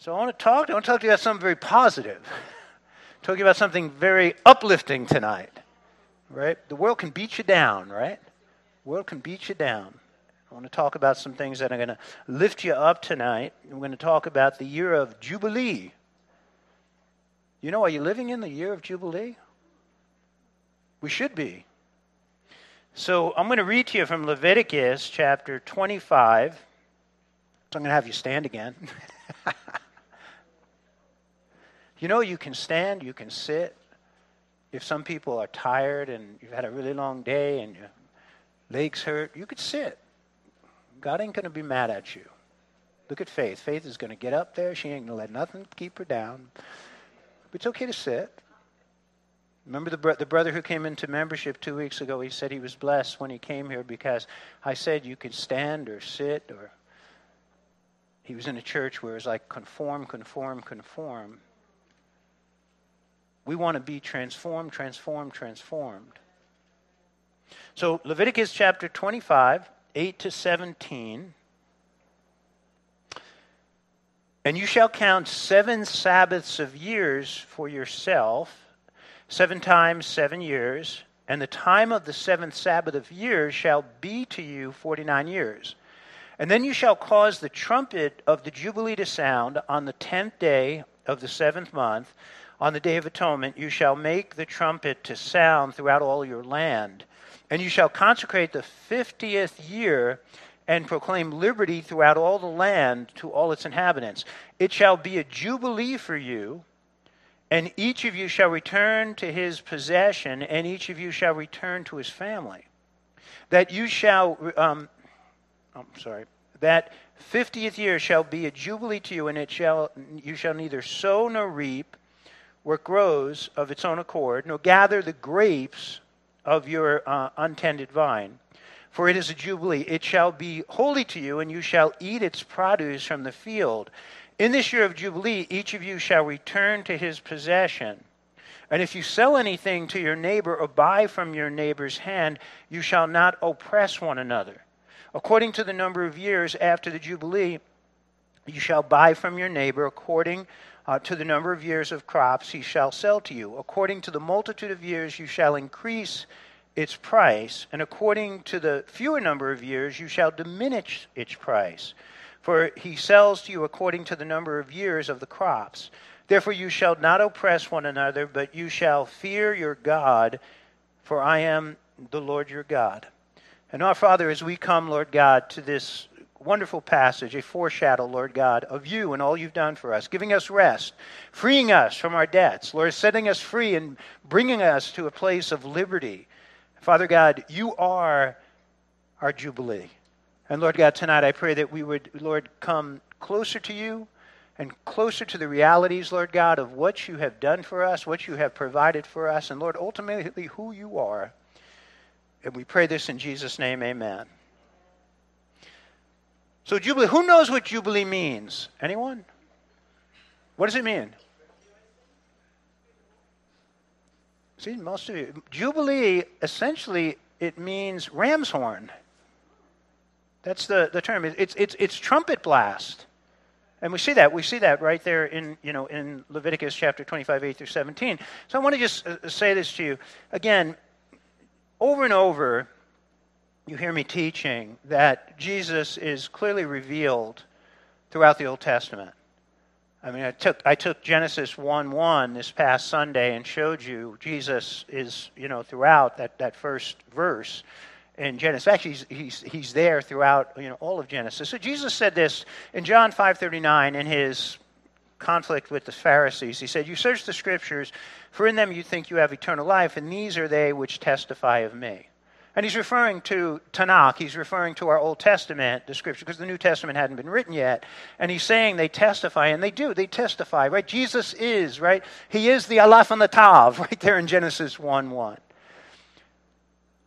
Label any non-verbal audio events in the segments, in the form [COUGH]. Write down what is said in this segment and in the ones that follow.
So I want to talk. I want to talk to you about something very positive. [LAUGHS] talk to you about something very uplifting tonight. Right? The world can beat you down. Right? The world can beat you down. I want to talk about some things that are going to lift you up tonight. We're going to talk about the year of Jubilee. You know, are you living in the year of Jubilee? We should be. So I'm going to read to you from Leviticus chapter 25. So I'm going to have you stand again. [LAUGHS] you know, you can stand, you can sit. If some people are tired and you've had a really long day and your legs hurt, you could sit. God ain't going to be mad at you. Look at Faith. Faith is going to get up there. She ain't going to let nothing keep her down. But it's okay to sit. Remember the, bro- the brother who came into membership two weeks ago? He said he was blessed when he came here because I said you could stand or sit or. He was in a church where it was like conform, conform, conform. We want to be transformed, transformed, transformed. So, Leviticus chapter 25, 8 to 17. And you shall count seven Sabbaths of years for yourself, seven times seven years, and the time of the seventh Sabbath of years shall be to you forty nine years. And then you shall cause the trumpet of the Jubilee to sound on the tenth day of the seventh month. On the day of atonement, you shall make the trumpet to sound throughout all your land. And you shall consecrate the fiftieth year and proclaim liberty throughout all the land to all its inhabitants. It shall be a jubilee for you, and each of you shall return to his possession, and each of you shall return to his family. That you shall, um, I'm oh, sorry, that fiftieth year shall be a jubilee to you, and it shall you shall neither sow nor reap where it grows of its own accord, nor gather the grapes of your uh, untended vine for it is a jubilee. It shall be holy to you, and you shall eat its produce from the field. In this year of jubilee, each of you shall return to his possession. And if you sell anything to your neighbor or buy from your neighbor's hand, you shall not oppress one another. According to the number of years after the jubilee, you shall buy from your neighbor according uh, to the number of years of crops he shall sell to you. According to the multitude of years, you shall increase its price, and according to the fewer number of years, you shall diminish its price. For he sells to you according to the number of years of the crops. Therefore, you shall not oppress one another, but you shall fear your God, for I am the Lord your God. And our Father, as we come, Lord God, to this wonderful passage, a foreshadow, Lord God, of you and all you've done for us, giving us rest, freeing us from our debts, Lord, setting us free and bringing us to a place of liberty Father God, you are our Jubilee. And Lord God, tonight I pray that we would, Lord, come closer to you and closer to the realities, Lord God, of what you have done for us, what you have provided for us, and Lord, ultimately who you are. And we pray this in Jesus' name, amen. So, Jubilee, who knows what Jubilee means? Anyone? What does it mean? See, most of you. Jubilee, essentially, it means ram's horn. That's the, the term. It's, it's, it's trumpet blast. And we see that. We see that right there in, you know, in Leviticus chapter 25, 8 through 17. So I want to just uh, say this to you. Again, over and over, you hear me teaching that Jesus is clearly revealed throughout the Old Testament. I mean, I took, I took Genesis 1 1 this past Sunday and showed you Jesus is, you know, throughout that, that first verse in Genesis. Actually, he's, he's, he's there throughout, you know, all of Genesis. So Jesus said this in John 5.39 in his conflict with the Pharisees. He said, You search the scriptures, for in them you think you have eternal life, and these are they which testify of me. And he's referring to Tanakh, he's referring to our Old Testament, the scripture, because the New Testament hadn't been written yet. And he's saying they testify, and they do, they testify, right? Jesus is, right? He is the Aleph and the Tav, [LAUGHS] right there in Genesis 1 1.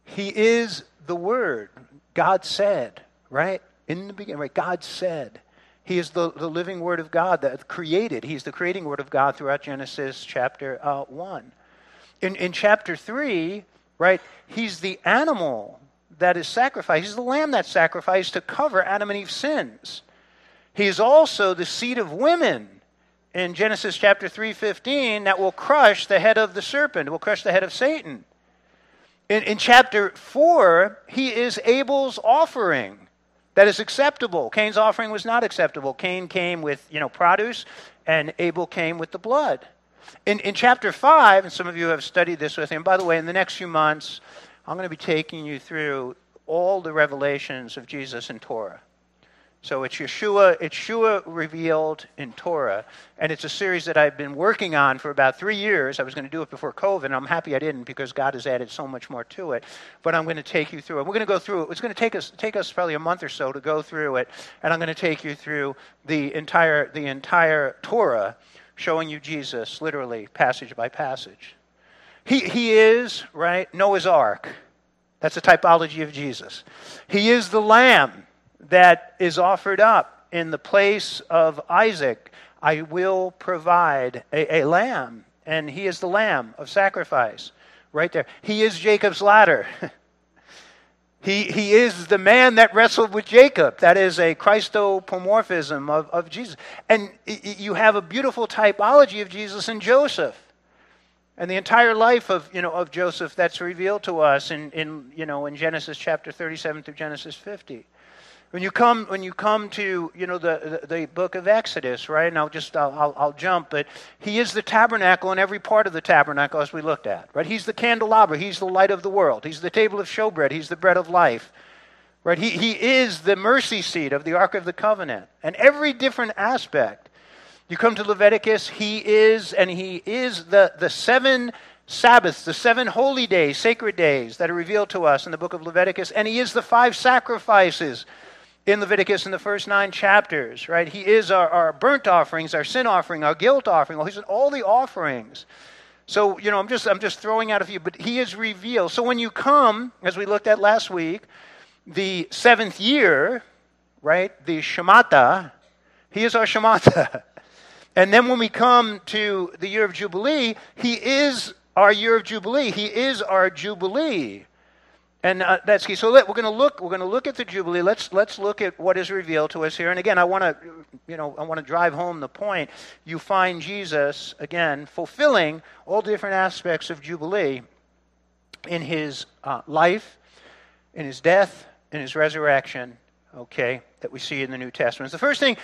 He is the Word. God said, right? In the beginning, right? God said. He is the, the living Word of God that created. He's the creating Word of God throughout Genesis chapter uh, 1. In, in chapter 3, right? He's the animal that is sacrificed. He's the lamb that's sacrificed to cover Adam and Eve's sins. He is also the seed of women in Genesis chapter 3:15 that will crush the head of the serpent, will crush the head of Satan. In, in chapter 4, he is Abel's offering that is acceptable. Cain's offering was not acceptable. Cain came with, you know, produce and Abel came with the blood. In, in chapter 5, and some of you have studied this with him, by the way, in the next few months, I'm going to be taking you through all the revelations of Jesus in Torah. So it's Yeshua, it's Yeshua revealed in Torah, and it's a series that I've been working on for about three years. I was going to do it before COVID, and I'm happy I didn't because God has added so much more to it. But I'm going to take you through it. We're going to go through it. It's going to take us take us probably a month or so to go through it, and I'm going to take you through the entire the entire Torah, showing you Jesus literally passage by passage. He he is right Noah's Ark. That's a typology of Jesus. He is the Lamb that is offered up in the place of Isaac. I will provide a, a lamb, and he is the lamb of sacrifice. Right there. He is Jacob's ladder. [LAUGHS] He, he is the man that wrestled with Jacob. That is a Christopomorphism of, of Jesus. And you have a beautiful typology of Jesus and Joseph. And the entire life of, you know, of Joseph that's revealed to us in, in, you know, in Genesis chapter 37 through Genesis 50. When you come, when you come to you know the, the, the book of Exodus, right? And I'll just I'll, I'll, I'll, jump, but he is the tabernacle in every part of the tabernacle as we looked at, right? He's the candelabra, he's the light of the world, he's the table of showbread, he's the bread of life, right? He he is the mercy seat of the ark of the covenant, and every different aspect. You come to Leviticus, he is, and he is the the seven Sabbaths, the seven holy days, sacred days that are revealed to us in the book of Leviticus, and he is the five sacrifices in Leviticus in the first nine chapters, right? He is our, our burnt offerings, our sin offering, our guilt offering. Well, he's all the offerings. So, you know, I'm just I'm just throwing out a few, but he is revealed. So when you come, as we looked at last week, the seventh year, right? The Shemitah, he is our Shemitah. [LAUGHS] And then when we come to the year of Jubilee, he is our year of Jubilee. He is our Jubilee. And uh, that's key. So let, we're going to look. We're going to look at the jubilee. Let's let's look at what is revealed to us here. And again, I want to, you know, I want to drive home the point. You find Jesus again fulfilling all different aspects of jubilee in his uh, life, in his death, in his resurrection. Okay, that we see in the New Testament. The first thing,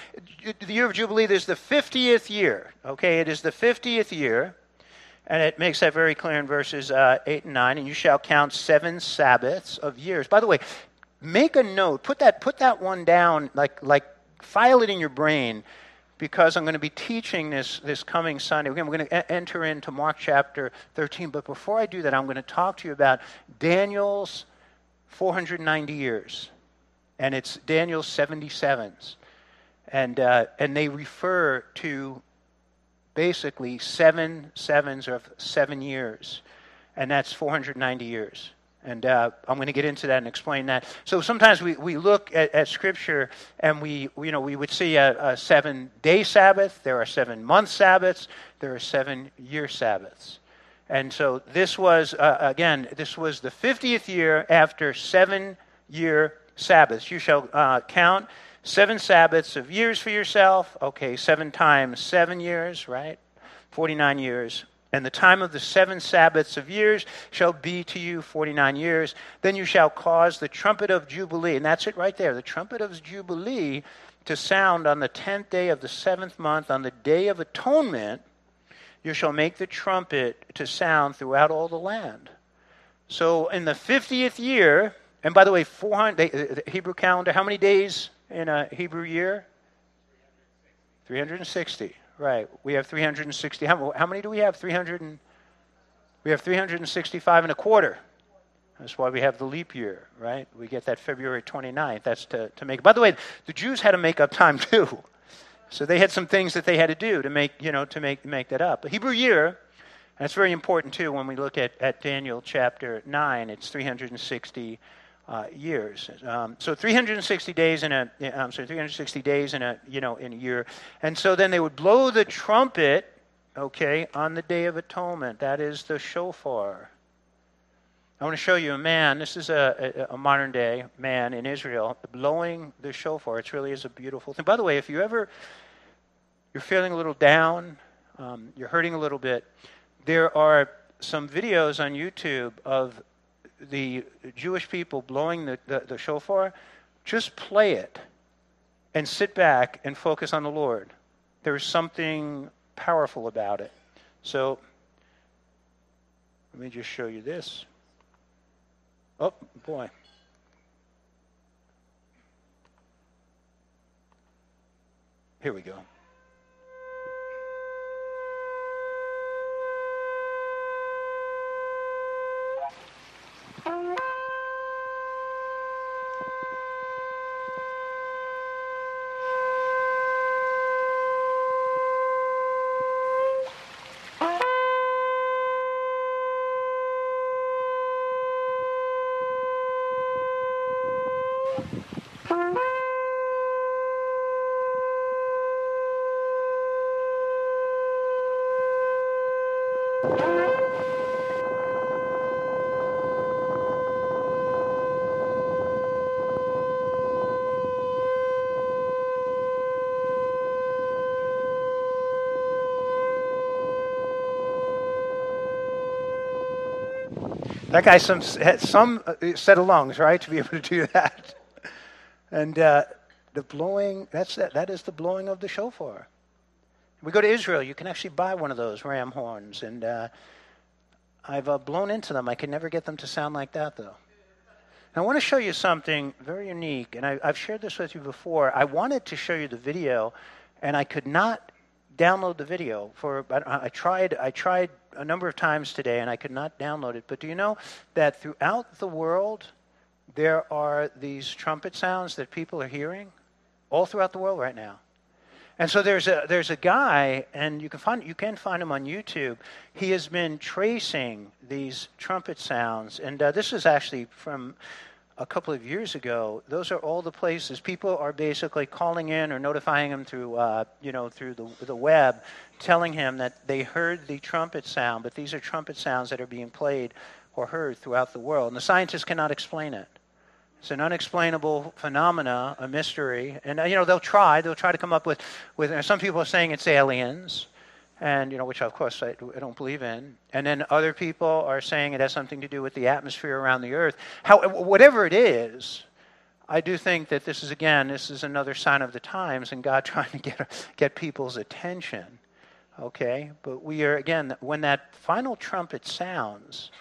the year of jubilee. is the fiftieth year. Okay, it is the fiftieth year. And it makes that very clear in verses uh, 8 and 9. And you shall count seven Sabbaths of years. By the way, make a note. Put that, put that one down, like, like file it in your brain, because I'm going to be teaching this this coming Sunday. Again, we're going to enter into Mark chapter 13. But before I do that, I'm going to talk to you about Daniel's 490 years. And it's Daniel's 77s. And, uh, and they refer to basically seven sevens of seven years, and that's 490 years. And uh, I'm going to get into that and explain that. So sometimes we, we look at, at Scripture and we, you know, we would see a, a seven day Sabbath, there are seven month Sabbaths, there are seven year Sabbaths. And so this was, uh, again, this was the 50th year after seven year Sabbaths. You shall uh, count Seven Sabbaths of years for yourself. Okay, seven times seven years, right? 49 years. And the time of the seven Sabbaths of years shall be to you 49 years. Then you shall cause the trumpet of Jubilee, and that's it right there, the trumpet of Jubilee to sound on the tenth day of the seventh month, on the day of atonement. You shall make the trumpet to sound throughout all the land. So in the 50th year, and by the way, 400, the Hebrew calendar, how many days in a Hebrew year? 360. Right. We have 360. How, how many do we have? 300 and, we have 365 and a quarter. That's why we have the leap year, right? We get that February 29th. That's to, to make. By the way, the Jews had to make up time [LAUGHS] too. So they had some things that they had to do to make, you know, to make, make that up. The Hebrew year, that's very important too when we look at, at Daniel chapter 9, it's 360 uh, years. Um, so 360 days in a, I'm sorry, 360 days in a, you know, in a year. And so then they would blow the trumpet, okay, on the Day of Atonement. That is the shofar. I want to show you a man. This is a, a, a modern day man in Israel blowing the shofar. It really is a beautiful thing. By the way, if you ever you're feeling a little down, um, you're hurting a little bit, there are some videos on YouTube of the Jewish people blowing the, the, the shofar. Just play it and sit back and focus on the Lord. There's something powerful about it. So, let me just show you this. Oh, boy. Here we go. That guy some, had some uh, set of lungs, right, to be able to do that. And uh, the blowing, that's that, that is the blowing of the shofar. We go to Israel, you can actually buy one of those ram horns. And uh, I've uh, blown into them. I can never get them to sound like that, though. And I want to show you something very unique. And I, I've shared this with you before. I wanted to show you the video, and I could not download the video for I, tried I tried a number of times today and I could not download it. But do you know that throughout the world there are these trumpet sounds that people are hearing all throughout the world right now. And so there's a there's a guy, and you can find you can find him on YouTube. He has been tracing these trumpet sounds, and uh, this is actually from a couple of years ago, those are all the places people are basically calling in or notifying him through, uh, you know, through the, the web, telling him that they heard the trumpet sound, but these are trumpet sounds that are being played or heard throughout the world. And the scientists cannot explain it. It's an unexplainable phenomena, a mystery, and uh, you know they'll try. They'll try to come up with, with. some people are saying it's aliens and you know, which of course I, I, don't believe in. And then other people are saying it has something to do with the atmosphere around the earth. How, whatever it is, I do think that this is again, this is another sign of the times, and God [LAUGHS] trying to get get people's attention. Okay, but we are again when that final trumpet sounds,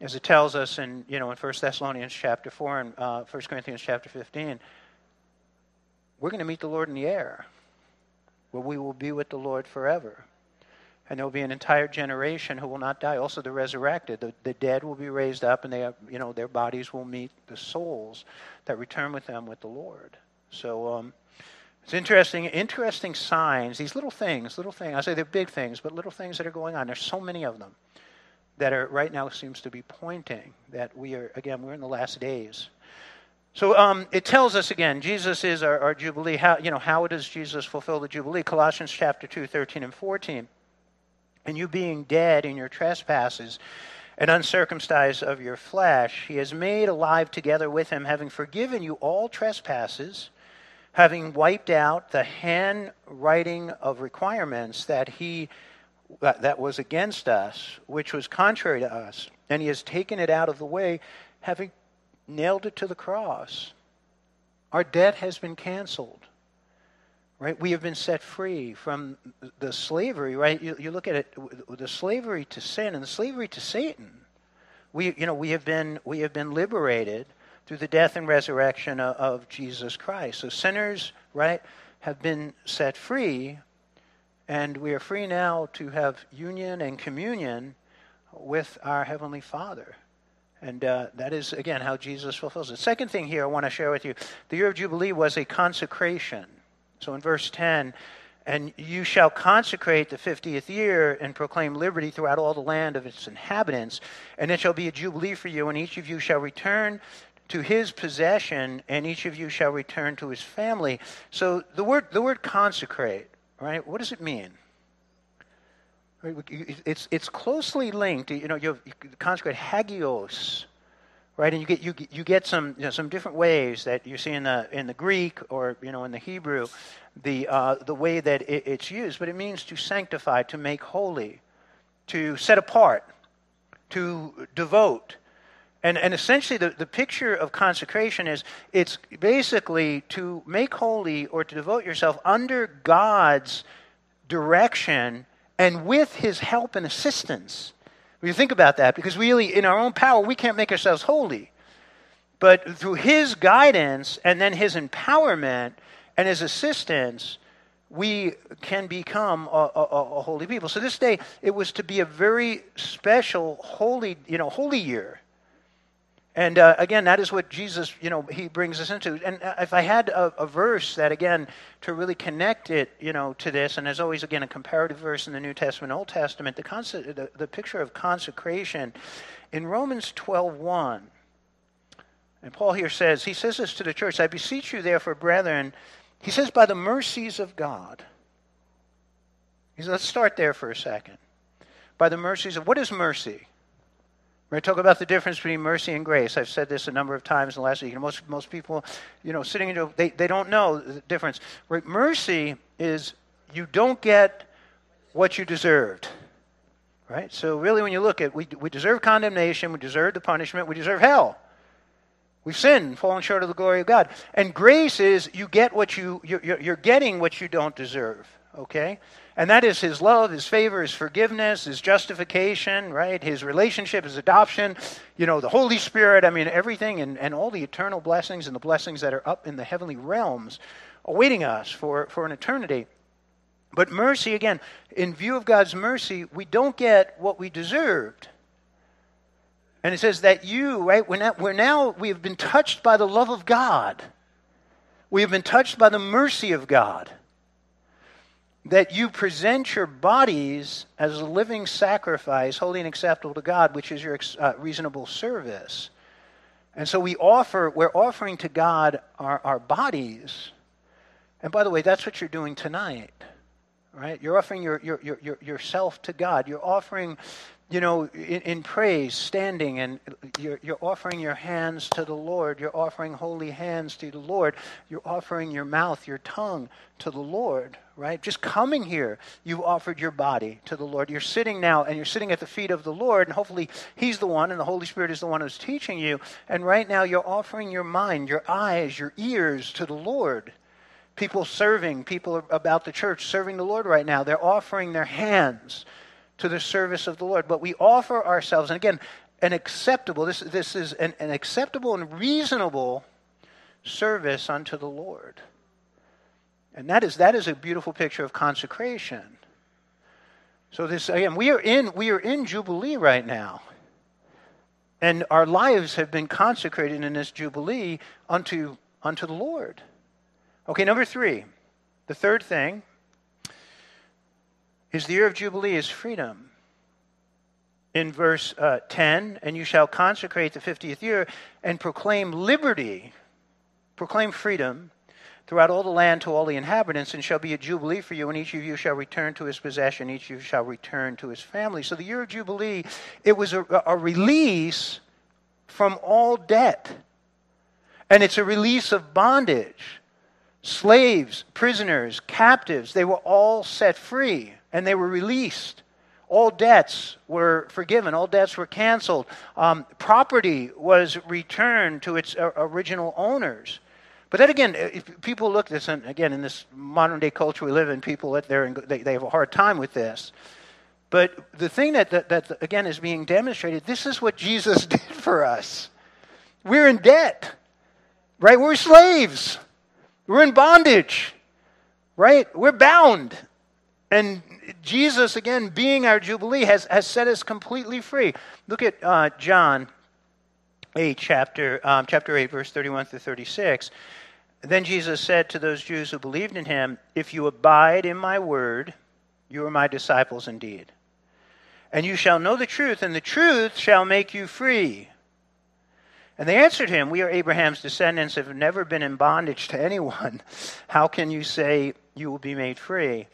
as it tells us in you know in First Thessalonians chapter four and uh, First Corinthians chapter fifteen, we're going to meet the Lord in the air, where we will be with the Lord forever and there will be an entire generation who will not die. Also, the resurrected, the, the dead will be raised up, and they you know, their bodies will meet the souls that return with them with the Lord. So um, it's interesting, interesting signs. These little things, little things. I say they're big things, but little things that are going on. There's so many of them that are right now seems to be pointing that we are again we're in the last days. So um, it tells us again, Jesus is our, our jubilee. How you know how does Jesus fulfill the jubilee? Colossians chapter 2, 13 and 14 and you being dead in your trespasses and uncircumcised of your flesh, he has made alive together with him, having forgiven you all trespasses, having wiped out the handwriting of requirements that he that was against us, which was contrary to us, and he has taken it out of the way, having nailed it to the cross. Our debt has been canceled right? We have been set free from the slavery, right? You, you look at it, the slavery to sin and the slavery to Satan. We, you know, we have been we have been liberated through the death and resurrection of, of Jesus Christ. So sinners, right, have been set free, and we are free now to have union and communion with our heavenly Father. And uh, that is, again, how Jesus fulfills it. Second thing here I want to share with you the year of Jubilee was a consecration. So in verse 10, and you shall consecrate the 50th year and proclaim liberty throughout all the land of its inhabitants, and it shall be a jubilee for you, and each of you shall return to his possession, and each of you shall return to his family. So the word, the word consecrate, right? What does it mean? It's, it's closely linked. You know, you, have, consecrate hagios, right? And you get you you get some you know, some different ways that you see in the in the Greek or you know in the Hebrew, the uh, the way that it, it's used. But it means to sanctify, to make holy, to set apart, to devote. And, and essentially, the, the picture of consecration is it's basically to make holy or to devote yourself under God's direction and with his help and assistance. You think about that, because really, in our own power, we can't make ourselves holy. But through his guidance and then his empowerment and his assistance, we can become a, a, a, holy people. So this day, it was to be a very special holy, you know, holy year. And uh, again, that is what Jesus, you know, he brings us into. And uh, if I had a, a, verse that, again, to really connect it, you know, to this, and there's always, again, a comparative verse in the New Testament, Old Testament, the, concept, the, the picture of consecration in Romans 12.1, and Paul here says, he says this to the church, I beseech you therefore, brethren, he says, by the mercies of God. He says, let's start there for a second. By the mercies of, what is mercy? We're going to talk about the difference between mercy and grace. I've said this a number of times in the last week. most, most people, you know, sitting in, they, they don't know the difference. Right? Mercy is you don't get what you deserved. Right? So really when you look at we, we deserve condemnation, we deserve the punishment, we deserve hell. We've sinned, fallen short of the glory of God. And grace is you get what you, you're, you're getting what you don't deserve. Okay? And that is his love, his favor, his forgiveness, his justification, right? His relationship, his adoption, you know, the Holy Spirit, I mean, everything, and, and all the eternal blessings and the blessings that are up in the heavenly realms awaiting us for, for an eternity. But mercy, again, in view of God's mercy, we don't get what we deserved. And it says that you, right, we're now, we're now, we have been touched by the love of God. We have been touched by the mercy of God that you present your bodies as a living sacrifice, holy and acceptable to God, which is your uh, reasonable service. And so we offer, we're offering to God our, our bodies. And by the way, that's what you're doing tonight, right? You're offering your, your, your, your yourself to God. You're offering you know, in, in, praise, standing, and you're, you're offering your hands to the Lord. You're offering holy hands to the Lord. You're offering your mouth, your tongue to the Lord, right? Just coming here, you've offered your body to the Lord. You're sitting now, and you're sitting at the feet of the Lord, and hopefully He's the one, and the Holy Spirit is the one who's teaching you. And right now, you're offering your mind, your eyes, your ears to the Lord. People serving, people about the church serving the Lord right now, they're offering their hands to the service of the Lord. But we offer ourselves, and again, an acceptable, this, this is an, an acceptable and reasonable service unto the Lord. And that is, that is a beautiful picture of consecration. So this again, we are in we are in Jubilee right now. And our lives have been consecrated in this Jubilee unto unto the Lord. Okay, number three. The third thing is the year of Jubilee is freedom. In verse uh, 10, and you shall consecrate the 50th year and proclaim liberty, proclaim freedom throughout all the land to all the inhabitants, and shall be a jubilee for you, and each of you shall return to his possession, each of you shall return to his family. So the year of Jubilee, it was a, a release from all debt. And it's a release of bondage. Slaves, prisoners, captives, they were all set free and they were released. All debts were forgiven, all debts were canceled. Um, property was returned to its uh, original owners. But then again, if people look at this, and again, in this modern day culture we live in, people at there they, they have a hard time with this. But the thing that, that, that, again, is being demonstrated this is what Jesus [LAUGHS] did for us. We're in debt, right? We're slaves, we're in bondage, right? We're bound. And Jesus, again, being our Jubilee, has, has set us completely free. Look at uh, John 8, chapter, um, chapter 8, verse 31 through 36. Then Jesus said to those Jews who believed in him, If you abide in my word, you are my disciples indeed. And you shall know the truth, and the truth shall make you free. And they answered him, We are Abraham's descendants, have never been in bondage to anyone. How can you say you will be made free?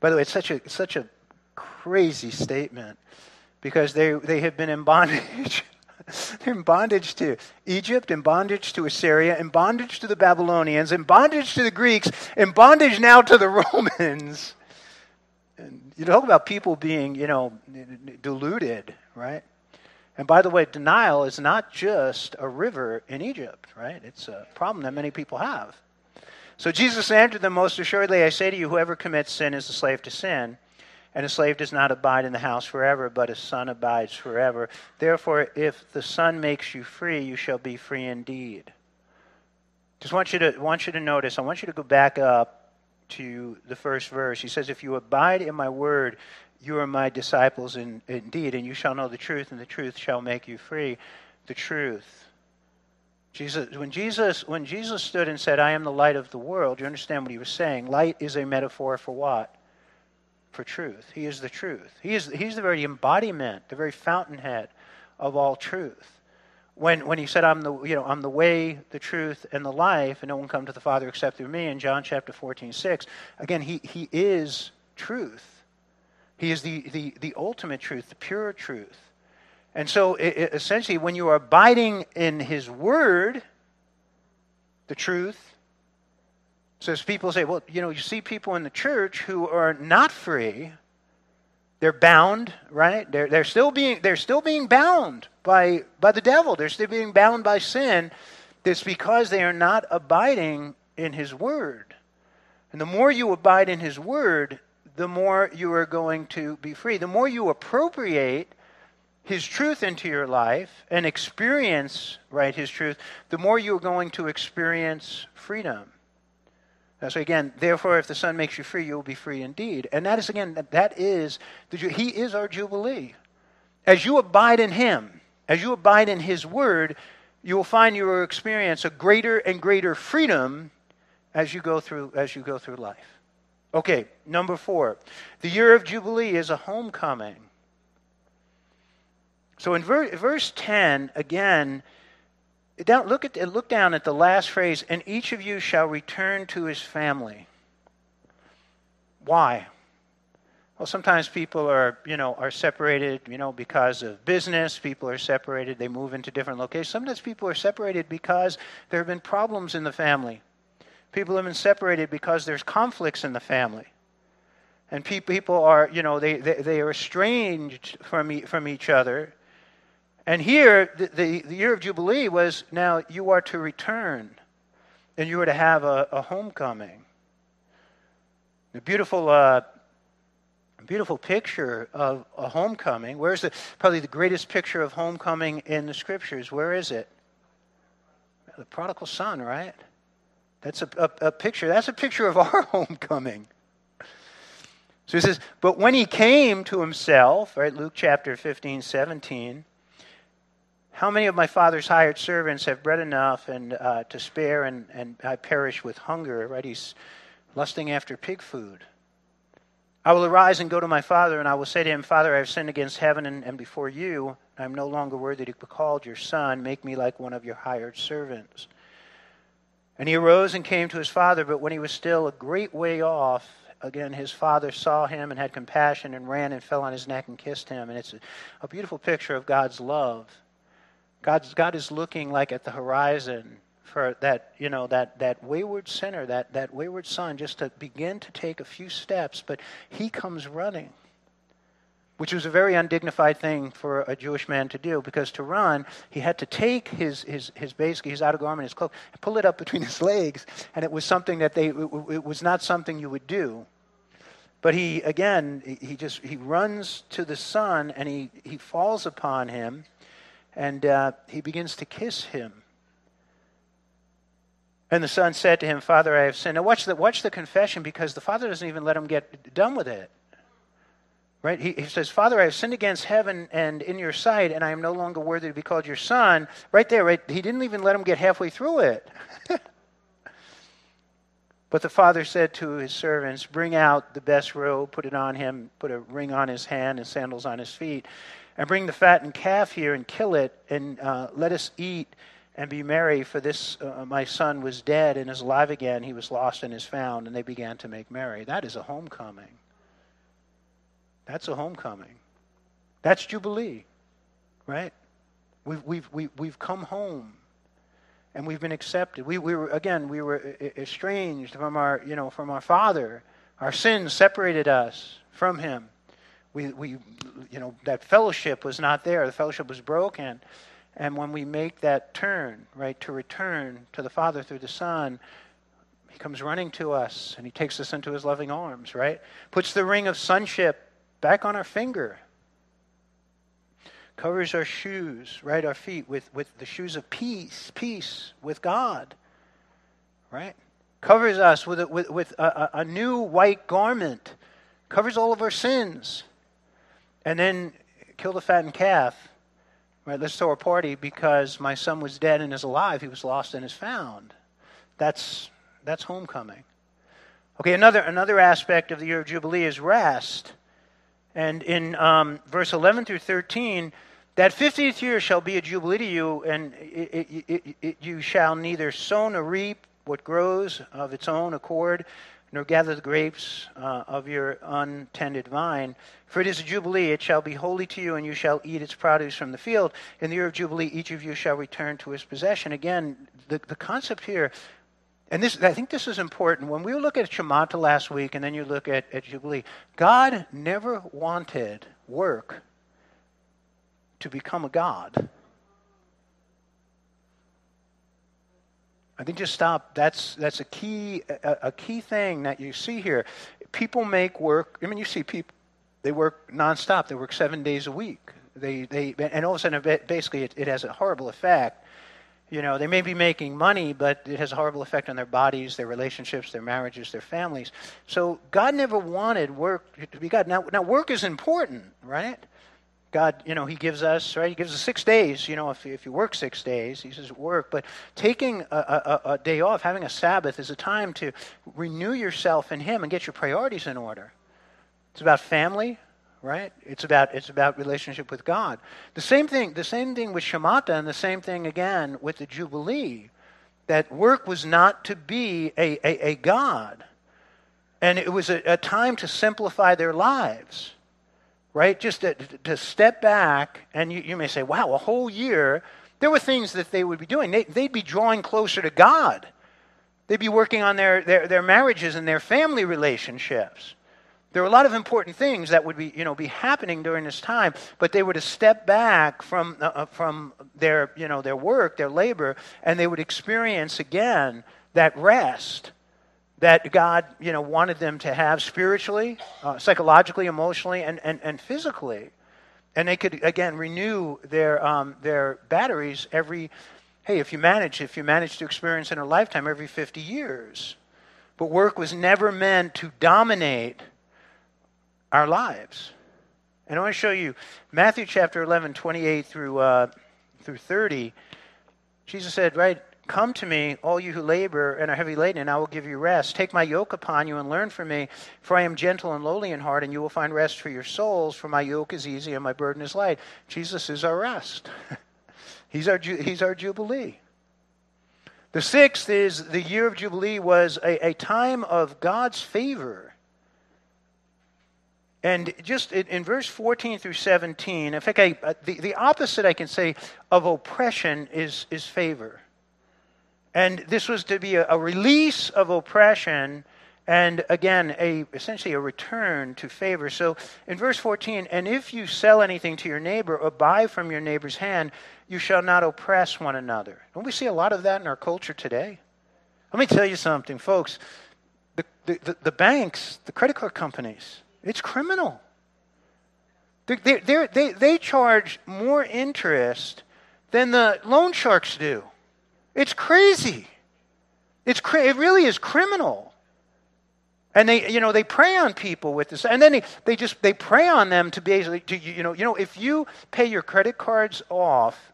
By the way, it's such a, such a crazy statement because they, they have been in bondage [LAUGHS] They're in bondage to Egypt, in bondage to Assyria, in bondage to the Babylonians, in bondage to the Greeks, in bondage now to the [LAUGHS] Romans. And you talk about people being, you know, deluded, right? And by the way, denial is not just a river in Egypt, right? It's a problem that many people have. So Jesus answered them, Most assuredly, I say to you, whoever commits sin is a slave to sin. And a slave does not abide in the house forever, but a son abides forever. Therefore, if the Son makes you free, you shall be free indeed. Just want you to want you to notice. I want you to go back up to the first verse. He says, "If you abide in my word, you are my disciples in, indeed, and you shall know the truth, and the truth shall make you free." The truth. Jesus, when Jesus when Jesus stood and said, "I am the light of the world," you understand what he was saying. Light is a metaphor for what? for truth. He is the truth. He is, he's the very embodiment, the very fountainhead of all truth. When, when he said, I'm the, you know, I'm the way, the truth, and the life, and no one come to the Father except through me, in John chapter 14, 6, again, he, he is truth. He is the, the, the ultimate truth, the pure truth. And so, it, it, essentially, when you are abiding in his word, the truth, so as people say, well, you know, you see people in the church who are not free. They're bound, right? They're, they're, still being, they're still being bound by, by the devil. They're still being bound by sin. It's because they are not abiding in his word. And the more you abide in his word, the more you are going to be free. The more you appropriate his truth into your life and experience, right, his truth, the more you are going to experience freedom. So again, therefore, if the Son makes you free, you will be free indeed. And that is again, that is the He is our jubilee. As you abide in Him, as you abide in His Word, you will find you will experience a greater and greater freedom as you go through as you go through life. Okay, number four, the year of jubilee is a homecoming. So in ver- verse ten, again down, look, at, look down at the last phrase, and each of you shall return to his family. Why? Well, sometimes people are, you know, are separated, you know, because of business. People are separated. They move into different locations. Sometimes people are separated because there have been problems in the family. People have been separated because there's conflicts in the family. And people are, you know, they, they, they are estranged from, from each other and here, the, the, the, year of Jubilee was now you are to return and you are to have a, a homecoming. A beautiful, uh, beautiful picture of a homecoming. Where's the, probably the greatest picture of homecoming in the scriptures? Where is it? The prodigal son, right? That's a, a, a picture. That's a picture of our [LAUGHS] homecoming. So he says, but when he came to himself, right, Luke chapter 15, 17, how many of my father's hired servants have bread enough and uh, to spare, and, and I perish with hunger? Right? He's lusting after pig food. I will arise and go to my father, and I will say to him, Father, I have sinned against heaven and, and before you. I am no longer worthy to be called your son. Make me like one of your hired servants. And he arose and came to his father, but when he was still a great way off, again, his father saw him and had compassion and ran and fell on his neck and kissed him. And it's a, a beautiful picture of God's love God's, God is looking like at the horizon for that, you know, that, that wayward sinner, that, that wayward son, just to begin to take a few steps, but he comes running. Which was a very undignified thing for a Jewish man to do, because to run, he had to take his, his, his basically his outer garment, his cloak, and pull it up between [LAUGHS] his legs, and it was something that they, it, it was not something you would do. But he, again, he just, he runs to the son, and he, he falls upon him, and uh, he begins to kiss him. And the son said to him, Father, I have sinned. Now, watch the, watch the confession because the father doesn't even let him get done with it. Right? He, he says, Father, I have sinned against heaven and in your sight, and I am no longer worthy to be called your son. Right there, right? He didn't even let him get halfway through it. [LAUGHS] but the father said to his servants, Bring out the best robe, put it on him, put a ring on his hand and sandals on his feet and bring the fattened calf here and kill it, and uh, let us eat and be merry. For this uh, my son was dead and is alive again. He was lost and is found. And they began to make merry. That is a homecoming. That's a homecoming. That's Jubilee, right? We've, we've, we, we've come home and we've been accepted. We, we were, again, we were estranged from our, you know, from our Father. Our sins separated us from Him. We, we, you know, that fellowship was not there. The fellowship was broken. And when we make that turn, right, to return to the Father through the Son, He comes running to us and He takes us into His loving arms, right? Puts the ring of sonship back on our finger. Covers our shoes, right, our feet with, with the shoes of peace, peace with God, right? Covers us with a, with, with a, a new white garment, covers all of our sins. And then kill the fattened calf Right, let's throw a party because my son was dead and is alive. He was lost and is found. That's, that's homecoming. Okay, another, another aspect of the year of Jubilee is rest. And in um, verse 11 through 13, that 50th year shall be a jubilee to you, and it, it, it, you shall neither sow nor reap what grows of its own accord, nor gather the grapes uh, of your untended vine. For it is a jubilee, it shall be holy to you, and you shall eat its produce from the field. In the year of jubilee, each of you shall return to his possession. Again, the, the concept here, and this, I think this is important. When we look at Shemitah last week, and then you look at, at jubilee, God never wanted work to become a God. I think just stop. That's that's a key a, a, key thing that you see here. People make work. I mean, you see people. They work nonstop. They work seven days a week. They they and all of a sudden, basically, it, it has a horrible effect. You know, they may be making money, but it has a horrible effect on their bodies, their relationships, their marriages, their families. So God never wanted work to be God. Now, now work is important, right? God, you know, He gives us, right? He gives us six days. You know, if, if you work six days, He says work. But taking a, a, a day off, having a Sabbath, is a time to renew yourself in Him and get your priorities in order. It's about family, right? It's about it's about relationship with God. The same thing. The same thing with Shemitah, and the same thing again with the Jubilee. That work was not to be a, a, a God, and it was a, a time to simplify their lives right? Just to, to step back, and you, you, may say, wow, a whole year, there were things that they would be doing. They, would be drawing closer to God. They'd be working on their, their, their marriages and their family relationships. There were a lot of important things that would be, you know, be happening during this time, but they were to step back from, uh, uh from their, you know, their work, their labor, and they would experience again that rest that God, you know, wanted them to have spiritually, uh, psychologically, emotionally, and, and, and physically. And they could, again, renew their, um, their batteries every, hey, if you manage, if you manage to experience in a lifetime, every 50 years. But work was never meant to dominate our lives. And I want to show you Matthew chapter 11, 28 through, uh, through 30. Jesus said, right, Come to me, all you who labor and are heavy laden, and I will give you rest. Take my yoke upon you and learn from me, for I am gentle and lowly in heart, and you will find rest for your souls, for my yoke is easy and my burden is light. Jesus is our rest. [LAUGHS] he's, our, he's our Jubilee. The sixth is the year of Jubilee was a, a time of God's favor. And just in, in, verse 14 through 17, in fact, I, uh, the, the opposite I can say of oppression is, is favor. And this was to be a, a release of oppression and again, a, essentially a return to favor. So in verse 14, and if you sell anything to your neighbor or buy from your neighbor's hand, you shall not oppress one another. Don't we see a lot of that in our culture today? Let me tell you something, folks. The, the, the banks, the credit card companies, it's criminal. They, they, they, they charge more interest than the loan sharks do. It's crazy. It's cra- it really is criminal. And they, you know, they prey on people with this, and then they, they just they prey on them to basically, to, you know, you know, if you pay your credit cards off,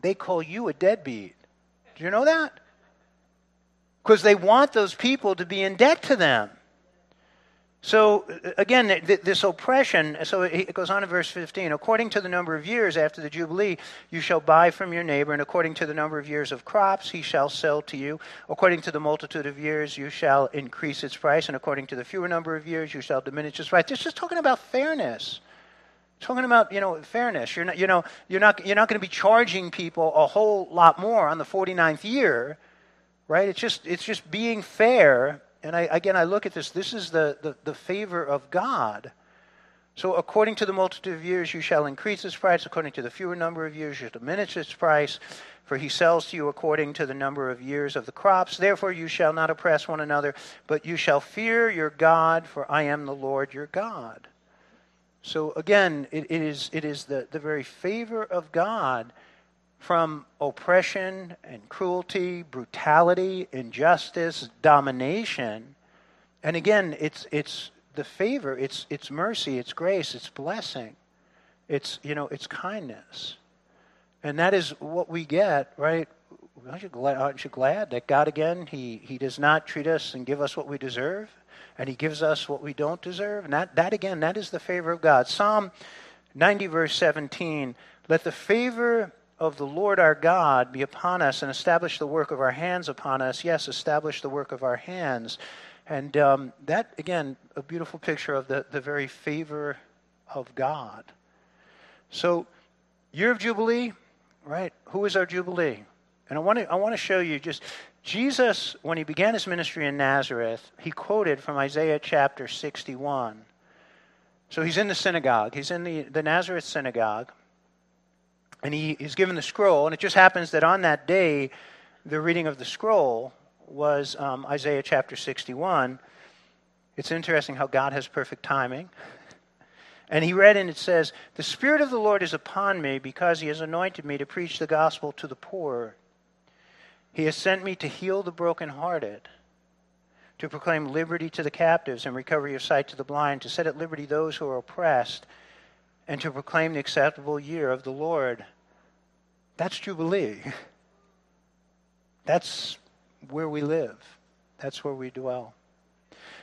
they call you a deadbeat. Do you know that? Because they want those people to be in debt to them. So uh, again, this oppression, so it goes on in verse 15. According to the number of years after the Jubilee, you shall buy from your neighbor, and according to the number of years of crops, he shall sell to you. According to the multitude of years, you shall increase its price, and according to the fewer number of years, you shall diminish its price. This is talking about fairness. Talking about you know fairness. You're not you know you're not you're not going to be charging people a whole lot more on the 49th year, right? It's just it's just being fair. And I, again, I look at this. This is the, the, the favor of God. So, according to the multitude of years, you shall increase its price. According to the fewer number of years, you shall diminish its price. For he sells to you according to the number of years of the crops. Therefore, you shall not oppress one another, but you shall fear your God, for I am the Lord your God. So again, it, it is, it is the, the very favor of God from oppression and cruelty, brutality, injustice, domination. And again, it's, it's the favor, it's, it's mercy, it's grace, it's blessing, it's, you know, it's kindness. And that is what we get, right? Aren't you glad, aren't you glad that God, again, he, he does not treat us and give us what we deserve? and he gives us what we don't deserve. And that, that again, that is the favor of God. Psalm 90, verse 17 Let the favor of the Lord our God be upon us and establish the work of our hands upon us. Yes, establish the work of our hands. And um, that, again, a beautiful picture of the, the very favor of God. So, year of Jubilee, right? Who is our Jubilee? And I want to I want to show you just Jesus, when he began his ministry in Nazareth, he quoted from Isaiah chapter 61. So he's in the synagogue, he's in the, the Nazareth synagogue, and he is given the scroll. And it just happens that on that day, the reading of the scroll was um, Isaiah chapter 61. It's interesting how God has perfect timing. [LAUGHS] And he read, and it says, The Spirit of the Lord is upon me because he has anointed me to preach the gospel to the poor. He has sent me to heal the brokenhearted, to proclaim liberty to the captives and recovery of sight to the blind, to set at liberty those who are oppressed, and to proclaim the acceptable year of the Lord. That's Jubilee. That's where we live. That's where we dwell.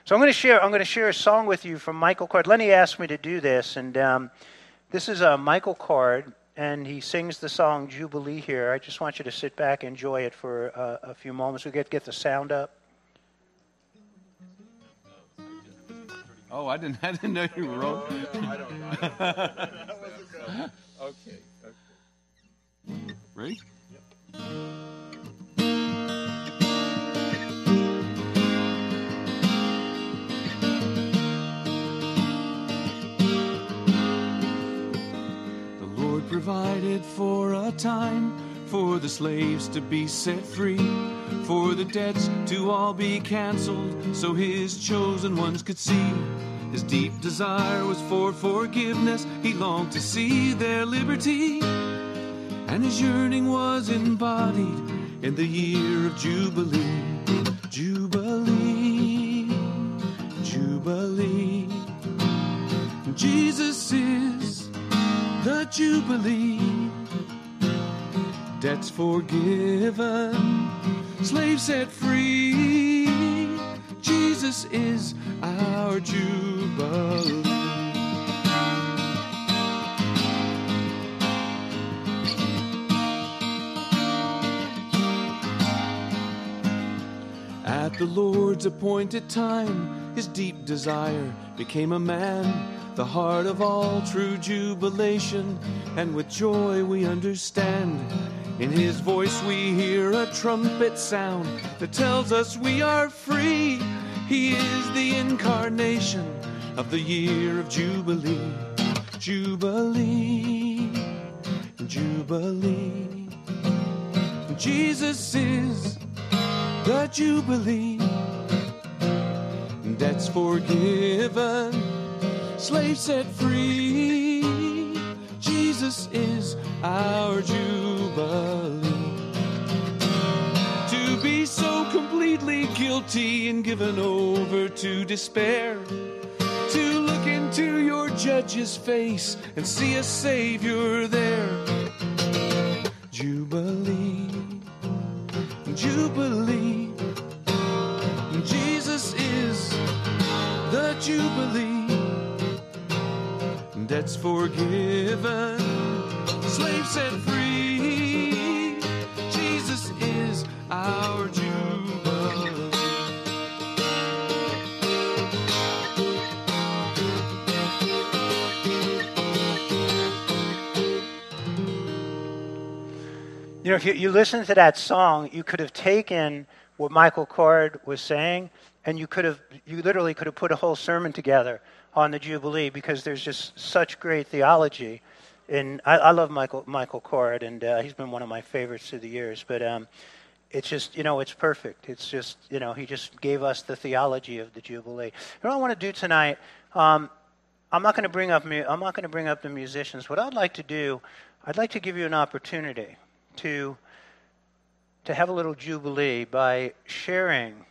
So I'm going to share. I'm going to share a song with you from Michael Card. Lenny asked me to do this, and um, this is a Michael Card and he sings the song Jubilee here. I just want you to sit back and enjoy it for uh, a few moments. We get get the sound up. Oh, I didn't. [LAUGHS] I didn't know you were rolling. No, no, I don't know. [LAUGHS] okay. Okay. Ready? Yep. The Lord provided for a time for the slaves to be set free, for the debts to all be canceled, so his chosen ones could see. His deep desire was for forgiveness, he longed to see their liberty, and his yearning was embodied in the year of Jubilee. Jubilee, Jubilee. Jesus is the Jubilee. Debts forgiven, slaves set free. Jesus is our Jubilee. At the Lord's appointed time, his deep desire became a man the heart of all true jubilation, and with joy we understand. In his voice we hear a trumpet sound that tells us we are free. He is the incarnation of the year of Jubilee. Jubilee, Jubilee. Jesus is the Jubilee. Debts forgiven slaves set free. Jesus is our Jubilee. To be so completely guilty and given over to despair. To look into your judge's face and see a Savior there. Jubilee, Jubilee. Jesus is the Jubilee debts forgiven, slaves set free is our jubilee. You know, if you, you listen to that song, you could have taken what Michael Card was saying, and you could have, you literally could have put a whole sermon together on the Jubilee because there's just such great theology. And I, I love Michael Michael Card, and uh, he's been one of my favorites through the years. But um, it's just, you know, it's perfect. It's just, you know, he just gave us the theology of the Jubilee. And what I want to do tonight, um, I'm not going to bring up, I'm not going to bring up the musicians. What I'd like to do, I'd like to give you an opportunity to, to have a little jubilee by sharing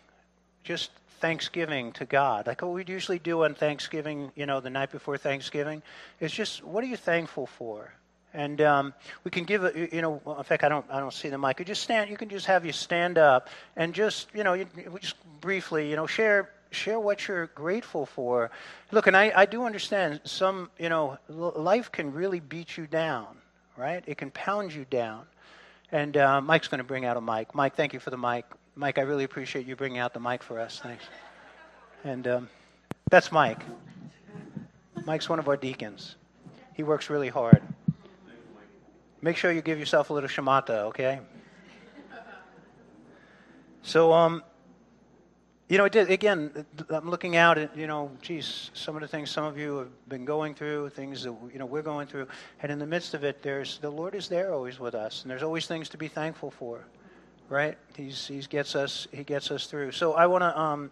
just Thanksgiving to God. Like what we usually do on Thanksgiving, you know, the night before Thanksgiving, is just what are you thankful for? And um, we can give it, you know, in fact, I don't, I don't see the mic. You just stand, you can just have you stand up and just, you know, you, just briefly, you know, share, share what you're grateful for. Look, and I, I do understand some, you know, life can really beat you down, right? It can pound you down. And uh, Mike's going to bring out a mic. Mike, thank you for the mic. Mike, I really appreciate you bringing out the mic for us. Thanks. And um, that's Mike. Mike's one of our deacons. He works really hard. Make sure you give yourself a little Shemitah, okay? So, um, you know, again, I'm looking out at, you know, geez, some of the things some of you have been going through, things that, you know, we're going through. And in the midst of it, there's, the Lord is there always with us. And there's always things to be thankful for, right? He's, he gets us, he gets us through. So I want to, um,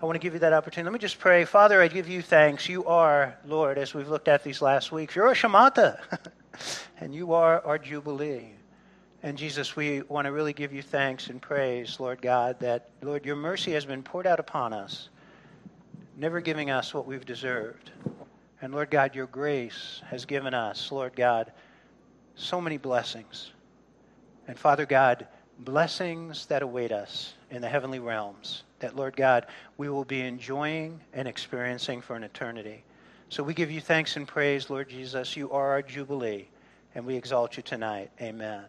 I want to give you that opportunity. Let me just pray. Father, I give you thanks. You are, Lord, as we've looked at these last weeks, you're a Shemitah, [LAUGHS] and you are our Jubilee. And Jesus, we want to really give you thanks and praise, Lord God, that, Lord, your mercy has been poured out upon us, never giving us what we've deserved. And Lord God, your grace has given us, Lord God, so many blessings. And Father God, blessings that await us in the heavenly realms that, Lord God, we will be enjoying and experiencing for an eternity. So we give you thanks and praise, Lord Jesus. You are our Jubilee, and we exalt you tonight. Amen.